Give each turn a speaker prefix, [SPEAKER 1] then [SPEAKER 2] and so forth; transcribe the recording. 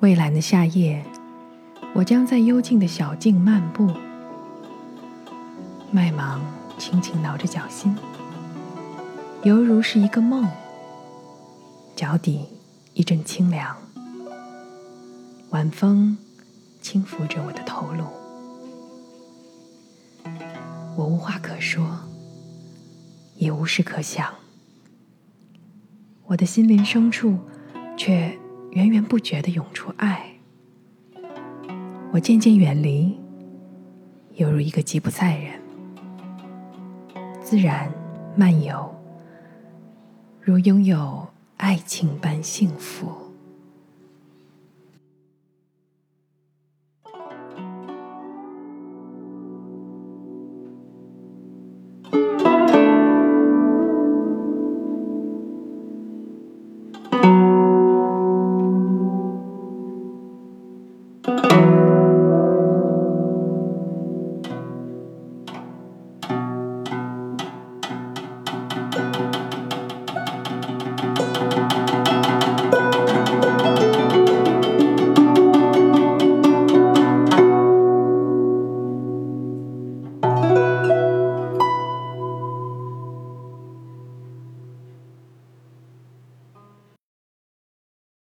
[SPEAKER 1] 蔚蓝的夏夜，我将在幽静的小径漫步，麦芒轻轻挠着脚心，犹如是一个梦。脚底一阵清凉，晚风轻拂着我的头颅，我无话可说，也无事可想，我的心灵深处却。源源不绝的涌出爱，我渐渐远离，犹如一个吉普赛人，自然漫游，如拥有爱情般幸福。